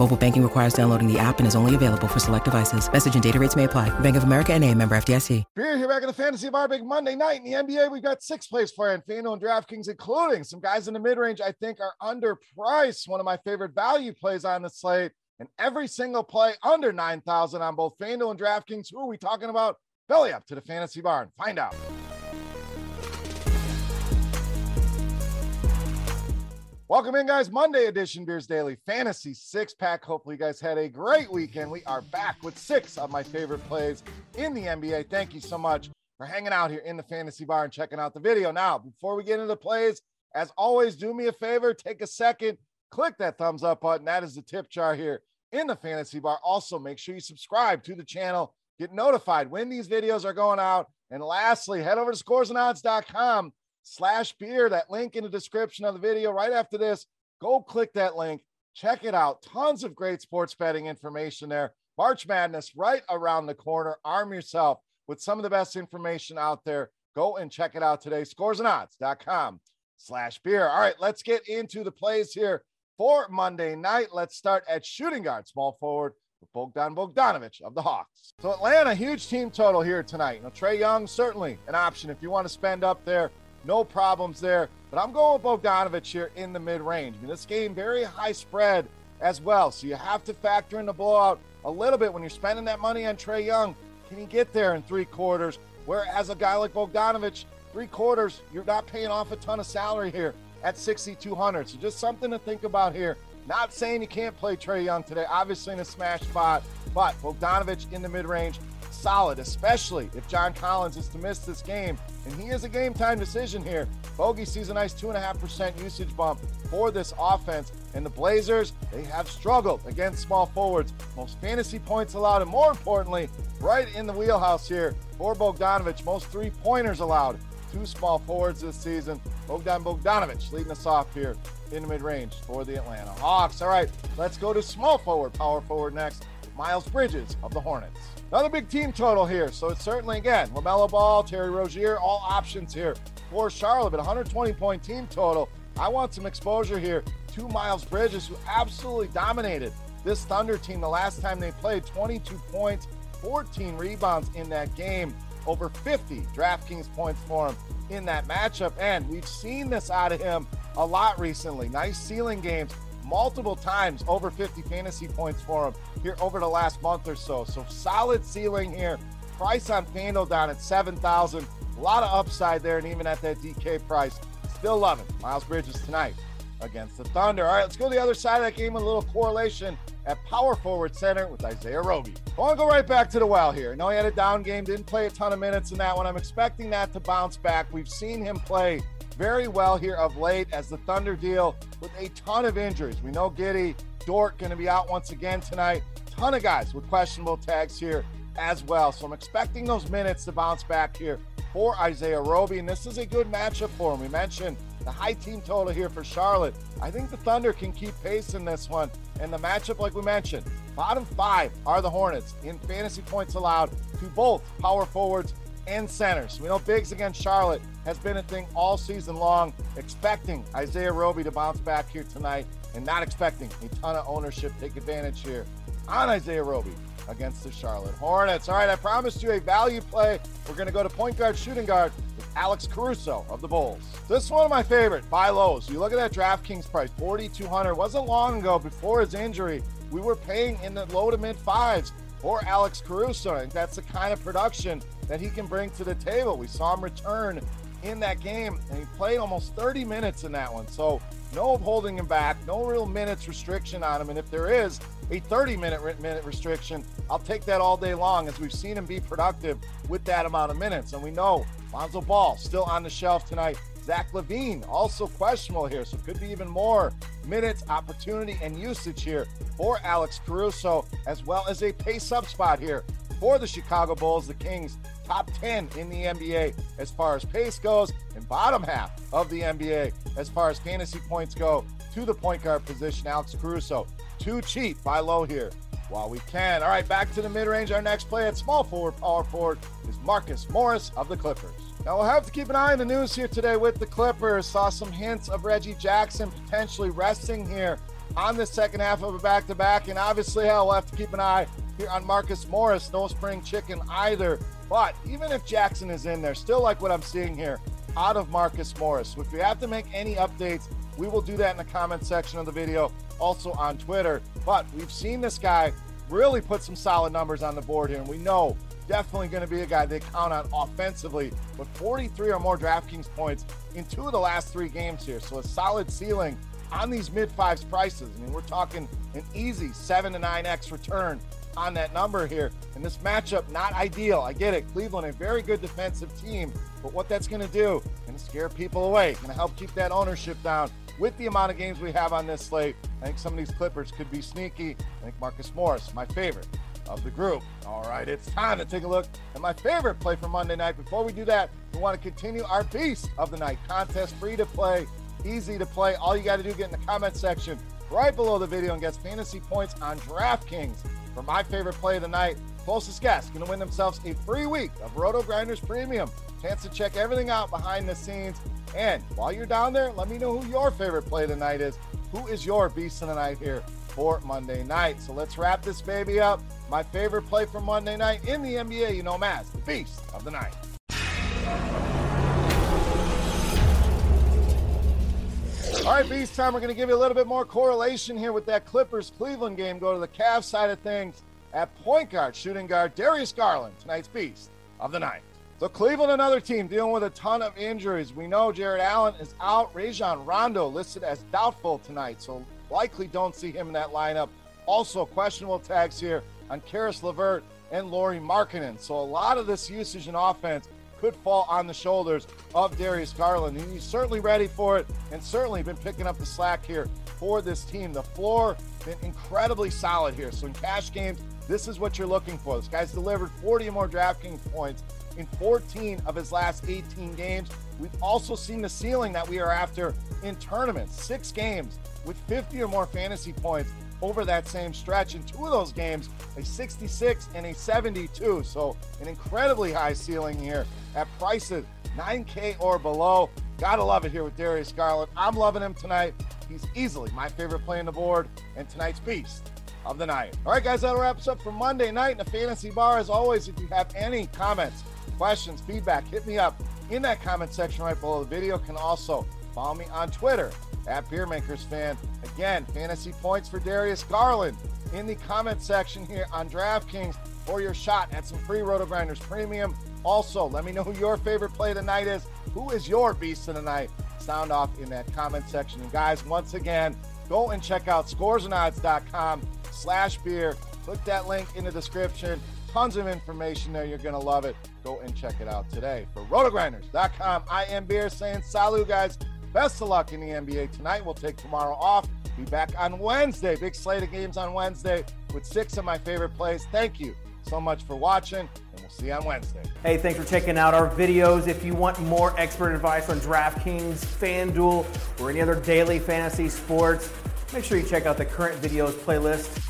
Mobile banking requires downloading the app and is only available for select devices. Message and data rates may apply. Bank of America and a member FDIC. Beer here back in the Fantasy Bar Big Monday night in the NBA. We've got six plays for you FanDuel and DraftKings, including some guys in the mid range I think are underpriced. One of my favorite value plays on the slate, and every single play under 9,000 on both FanDuel and DraftKings. Who are we talking about? Belly up to the Fantasy Bar and find out. Welcome in, guys. Monday edition Beers Daily Fantasy Six Pack. Hopefully, you guys had a great weekend. We are back with six of my favorite plays in the NBA. Thank you so much for hanging out here in the Fantasy Bar and checking out the video. Now, before we get into the plays, as always, do me a favor, take a second, click that thumbs up button. That is the tip jar here in the Fantasy Bar. Also, make sure you subscribe to the channel, get notified when these videos are going out. And lastly, head over to scoresandodds.com slash beer, that link in the description of the video right after this. Go click that link, check it out. Tons of great sports betting information there. March Madness right around the corner. Arm yourself with some of the best information out there. Go and check it out today. Scoresandodds.com slash beer. All right, let's get into the plays here for Monday night. Let's start at shooting guard, small forward Bogdan Bogdanovich of the Hawks. So Atlanta, huge team total here tonight. Know, Trae Young, certainly an option if you want to spend up there no problems there. But I'm going with Bogdanovich here in the mid range. I mean, this game, very high spread as well. So you have to factor in the blowout a little bit when you're spending that money on Trae Young. Can he get there in three quarters? Whereas a guy like Bogdanovich, three quarters, you're not paying off a ton of salary here at 6,200. So just something to think about here. Not saying you can't play Trae Young today, obviously in a smash spot, but Bogdanovich in the mid range, solid, especially if John Collins is to miss this game. And he is a game time decision here. Bogey sees a nice 2.5% usage bump for this offense. And the Blazers, they have struggled against small forwards. Most fantasy points allowed, and more importantly, right in the wheelhouse here for Bogdanovich. Most three pointers allowed. to small forwards this season. Bogdan Bogdanovich leading us off here in the mid range for the Atlanta Hawks. All right, let's go to small forward, power forward next. Miles Bridges of the Hornets. Another big team total here. So it's certainly, again, LaMelo Ball, Terry Rozier, all options here for Charlotte, but 120 point team total. I want some exposure here to Miles Bridges, who absolutely dominated this Thunder team the last time they played 22 points, 14 rebounds in that game, over 50 DraftKings points for him in that matchup. And we've seen this out of him a lot recently. Nice ceiling games, multiple times over 50 fantasy points for him here over the last month or so. So solid ceiling here. Price on FanDuel down at 7,000. A lot of upside there, and even at that DK price, still loving Miles Bridges tonight against the Thunder. All right, let's go to the other side of that game. A little correlation at power forward center with Isaiah Roby. I want to go right back to the well here. Know he had a down game, didn't play a ton of minutes in that one. I'm expecting that to bounce back. We've seen him play very well here of late as the Thunder deal with a ton of injuries. We know Giddey, Dort going to be out once again tonight. Ton of guys with questionable tags here as well. So I'm expecting those minutes to bounce back here for Isaiah Roby. And this is a good matchup for him. We mentioned the high team total here for Charlotte. I think the Thunder can keep pace in this one. And the matchup, like we mentioned, bottom five are the Hornets in fantasy points allowed to both power forwards and centers. We know bigs against Charlotte has been a thing all season long. Expecting Isaiah Roby to bounce back here tonight and not expecting a ton of ownership. Take advantage here on Isaiah Roby against the Charlotte Hornets. All right, I promised you a value play. We're going to go to point guard, shooting guard with Alex Caruso of the Bulls. This is one of my favorite buy lows. You look at that DraftKings price, 4,200. Wasn't long ago before his injury. We were paying in the low to mid fives for Alex Caruso. Think that's the kind of production that he can bring to the table. We saw him return in that game, and he played almost 30 minutes in that one. So no holding him back, no real minutes restriction on him. And if there is a 30 minute minute restriction, I'll take that all day long as we've seen him be productive with that amount of minutes. And we know Lonzo Ball still on the shelf tonight. Zach LaVine also questionable here, so could be even more minutes, opportunity, and usage here for Alex Caruso, as well as a pace up spot here for the Chicago Bulls, the Kings top 10 in the NBA as far as pace goes, and bottom half of the NBA as far as fantasy points go to the point guard position. Alex Caruso, too cheap, buy low here while we can. All right, back to the mid range. Our next play at small forward, power forward is Marcus Morris of the Clippers. Now we'll have to keep an eye on the news here today with the Clippers. Saw some hints of Reggie Jackson potentially resting here on the second half of a back to back. And obviously, hell, we'll have to keep an eye here on Marcus Morris. No spring chicken either. But even if Jackson is in there, still like what I'm seeing here out of Marcus Morris. If we have to make any updates, we will do that in the comment section of the video, also on Twitter. But we've seen this guy really put some solid numbers on the board here, and we know definitely going to be a guy they count on offensively with 43 or more DraftKings points in two of the last three games here. So a solid ceiling on these mid fives prices. I mean, we're talking an easy seven to nine X return on that number here. And this matchup, not ideal. I get it. Cleveland, a very good defensive team. But what that's going to do, going to scare people away, going to help keep that ownership down with the amount of games we have on this slate. I think some of these Clippers could be sneaky. I think Marcus Morris, my favorite, of the group. All right, it's time to take a look at my favorite play for Monday night. Before we do that, we want to continue our beast of the night contest, free to play, easy to play. All you got to do get in the comment section right below the video and get fantasy points on DraftKings for my favorite play of the night. Closest guest going to win themselves a free week of Roto Grinders Premium. Chance to check everything out behind the scenes. And while you're down there, let me know who your favorite play of the night is. Who is your beast of the night here for Monday night? So let's wrap this baby up. My favorite play for Monday night in the NBA, you know as the Beast of the Night. All right, Beast time. We're going to give you a little bit more correlation here with that Clippers Cleveland game. Go to the Cavs side of things at point guard, shooting guard Darius Garland, tonight's Beast of the Night. So Cleveland, another team dealing with a ton of injuries. We know Jarrett Allen is out. Rajon Rondo listed as doubtful tonight, so likely don't see him in that lineup. Also, questionable tags here on Caris LeVert and Lauri Markkanen. So a lot of this usage in offense could fall on the shoulders of Darius Garland. And he's certainly ready for it and certainly been picking up the slack here for this team. The floor been incredibly solid here. So in cash games, this is what you're looking for. This guy's delivered 40 or more DraftKings points in 14 of his last 18 games. We've also seen the ceiling that we are after in tournaments. Six games with 50 or more fantasy points over that same stretch. In two of those games, a 66 and a 72. So an incredibly high ceiling here at prices 9K or below. Gotta love it here with Darius Garland. I'm loving him tonight. He's easily my favorite play on the board and tonight's beast of the night. All right, guys, that wraps up for Monday night in the fantasy bar. As always, if you have any comments, questions, feedback, hit me up in that comment section right below the video. You Can also follow me on Twitter at Beermakers Fan. Again, fantasy points for Darius Garland in the comment section here on DraftKings for your shot at some free Roto Grinders Premium. Also, let me know who your favorite play of the night is. Who is your beast of the night? Sound off in that comment section. And guys, once again, go and check out scoresandodds.com slash beer. Click that link in the description. Tons of information there. You're going to love it. Go and check it out today. For rotogrinders.com, I am Beer saying salut, guys. Best of luck in the NBA tonight. We'll take tomorrow off. Be back on Wednesday. Big slate of games on Wednesday with six of my favorite plays. Thank you so much for watching, and we'll see you on Wednesday. Hey, thanks for checking out our videos. If you want more expert advice on DraftKings, FanDuel, or any other daily fantasy sports, make sure you check out the current videos playlist